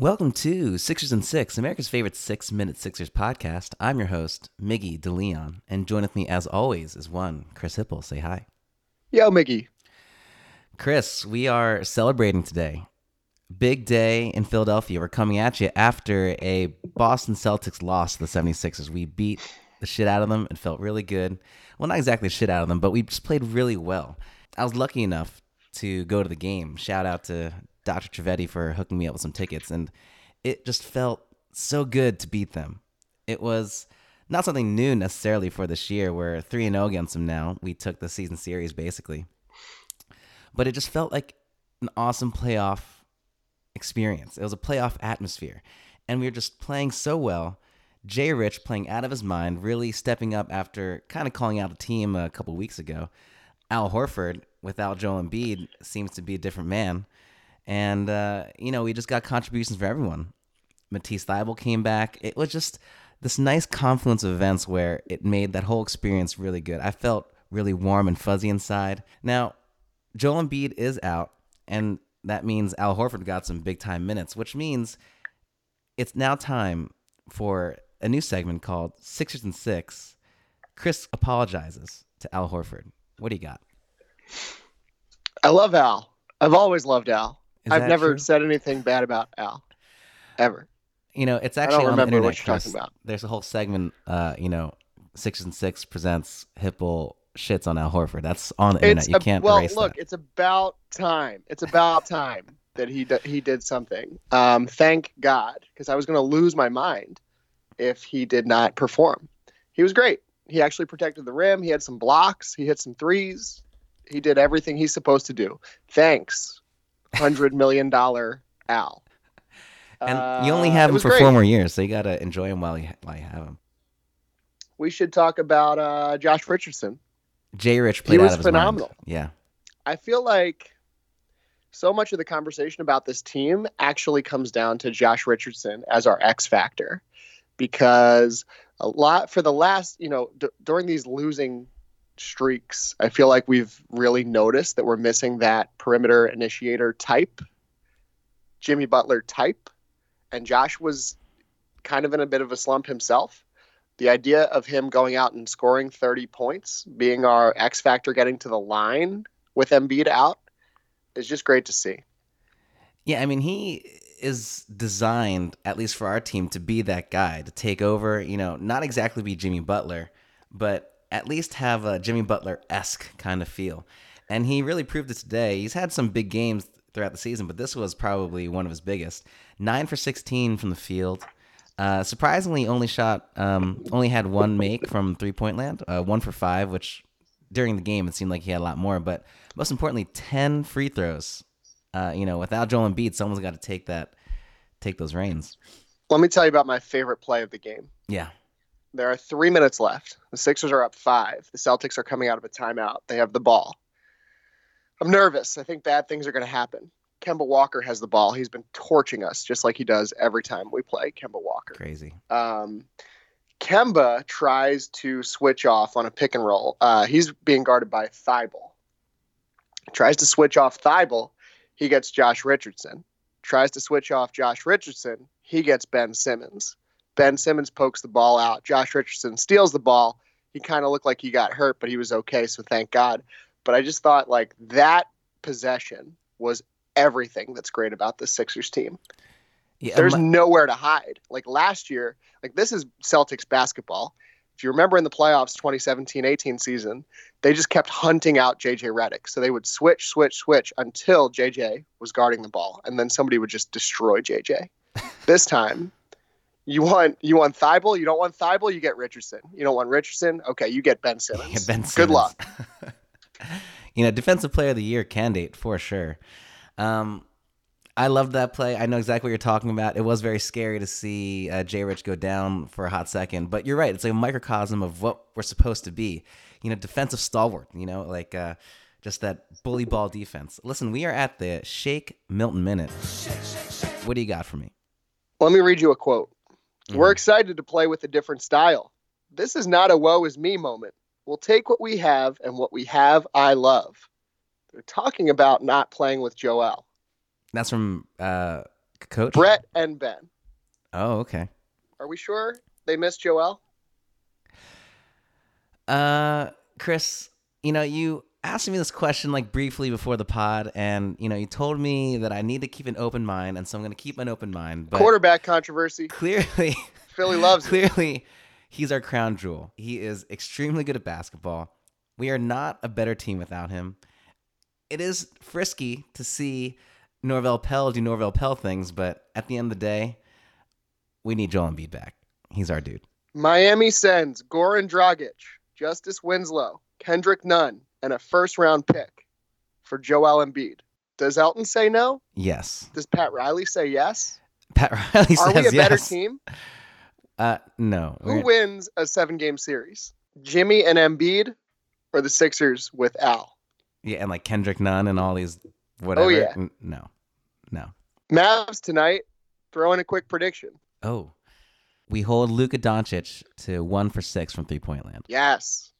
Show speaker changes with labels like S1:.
S1: Welcome to Sixers and Six, America's favorite six minute Sixers podcast. I'm your host, Miggy DeLeon, and join with me as always is one, Chris Hipple. Say hi.
S2: Yo, Miggy.
S1: Chris, we are celebrating today. Big day in Philadelphia. We're coming at you after a Boston Celtics loss to the 76ers. We beat the shit out of them. It felt really good. Well, not exactly the shit out of them, but we just played really well. I was lucky enough to go to the game. Shout out to Dr. Trevetti for hooking me up with some tickets, and it just felt so good to beat them. It was not something new necessarily for this year. We're 3 0 against them now. We took the season series basically. But it just felt like an awesome playoff experience. It was a playoff atmosphere. And we were just playing so well. Jay Rich playing out of his mind, really stepping up after kind of calling out the team a couple weeks ago. Al Horford, without Joel Embiid, seems to be a different man. And, uh, you know, we just got contributions for everyone. Matisse Thybulle came back. It was just this nice confluence of events where it made that whole experience really good. I felt really warm and fuzzy inside. Now, Joel Embiid is out, and that means Al Horford got some big time minutes, which means it's now time for a new segment called Sixers and Six. Chris apologizes to Al Horford. What do you got?
S2: I love Al. I've always loved Al.
S1: Is
S2: I've never
S1: true?
S2: said anything bad about Al, ever.
S1: You know, it's actually on the
S2: remember
S1: internet.
S2: what you're talking about.
S1: There's a whole segment. Uh, you know, six and Six presents Hipple shits on Al Horford. That's on the internet. You
S2: a-
S1: can't
S2: well, look,
S1: that.
S2: it's about time. It's about time that he d- he did something. Um, thank God, because I was going to lose my mind if he did not perform. He was great. He actually protected the rim. He had some blocks. He hit some threes. He did everything he's supposed to do. Thanks, hundred million dollar Al.
S1: And you only
S2: Uh,
S1: have him for
S2: great.
S1: four more years, so you gotta enjoy him while you while you have him.
S2: We should talk about uh, Josh Richardson.
S1: Jay Rich played
S2: was
S1: out of his mind.
S2: phenomenal.
S1: Yeah,
S2: I feel like so much of the conversation about this team actually comes down to Josh Richardson as our X factor because a lot for the last, you know, d- during these losing streaks, I feel like we've really noticed that we're missing that perimeter initiator type, Jimmy Butler type, and Josh was kind of in a bit of a slump himself. The idea of him going out and scoring 30 points, being our X factor, getting to the line with Embiid out, is just great to see.
S1: yeah. I mean, he is designed, at least for our team, to be that guy to take over. You know, not exactly be Jimmy Butler, but at least have a Jimmy Butler esque kind of feel. And he really proved it today. He's had some big games throughout the season, but this was probably one of his biggest. Nine for sixteen from the field. Uh, surprisingly, only shot, um, only had one make from three point land, uh, one for five, which during the game it seemed like he had a lot more. But most importantly, ten free throws. Uh, you know, without Joel Embiid, someone's got to take that, take those reins.
S2: Let me tell you about my favorite play of the game.
S1: Yeah,
S2: There are three minutes left. The Sixers are up five. The Celtics are coming out of a timeout. They have the ball. I'm nervous. I think bad things are going to happen. Kemba Walker has the ball. He's been torching us just like he does every time we play Kemba Walker.
S1: crazy.
S2: um, Kemba tries to switch off on a pick and roll. Uh, he's being guarded by Thybulle. Tries to switch off Thybulle. He gets Josh Richardson. Tries to switch off Josh Richardson. He gets Ben Simmons. Ben Simmons pokes the ball out. Josh Richardson steals the ball. He kind of looked like he got hurt, but he was okay, so thank God. But I just thought like that possession was everything that's great about the Sixers team
S1: Yeah,
S2: there's
S1: my-
S2: nowhere to hide. Like last year, like this is Celtics basketball. If you remember in the playoffs 2017-18 season, they just kept hunting out JJ Redick. So they would switch, switch, switch until JJ was guarding the ball, and then somebody would just destroy JJ. this time, you want you want Thybulle, you don't want Thybulle, you get Richardson. You don't want Richardson, okay, you get Ben Simmons.
S1: Yeah, Ben
S2: Good luck.
S1: you know, defensive player of the year candidate for sure. Um, I loved that play. I know exactly what you're talking about. It was very scary to see uh, Jay Rich go down for a hot second, but you're right. It's like a microcosm of what we're supposed to be. You know, defensive stalwart. You know, like uh, just that bully ball defense. Listen, we are at the Shake Milton minute. What do you got for me?
S2: Let me read you a quote. We're
S1: Mhm.
S2: excited to play with a different style. This is not a woe is me moment. We'll take what we have, and what we have, I love. They're talking about not playing with Joel.
S1: That's from uh, Coach
S2: Brett and Ben.
S1: Oh, okay.
S2: Are we sure they missed Joel?
S1: Uh, Chris, you know, you asked me this question like briefly before the pod, and you know, you told me that I need to keep an open mind, and so I'm going to keep an open mind. But
S2: Quarterback controversy.
S1: clearly,
S2: Philly loves it.
S1: clearly, he's our crown jewel. He is extremely good at basketball. We are not a better team without him. It is frisky to see Norvel Pelle do Norvel Pelle things, but at the end of the day, we need Joel Embiid back. He's our dude.
S2: Miami sends Goran Dragic, Justice Winslow, Kendrick Nunn, and a first round pick for Joel Embiid. Does Elton say no?
S1: Yes.
S2: Does Pat Riley say yes?
S1: Pat Riley says yes.
S2: Are we a better
S1: yes.
S2: team?
S1: Uh, no.
S2: Who
S1: We're-
S2: wins a seven game series? Jimmy and Embiid or the Sixers with Al?
S1: Yeah, and like Kendrick Nunn and all these whatever.
S2: Oh, yeah.
S1: No. No.
S2: Mavs tonight. Throw in a quick prediction.
S1: Oh. We hold Luka Doncic to one for six from three point land.
S2: Yes.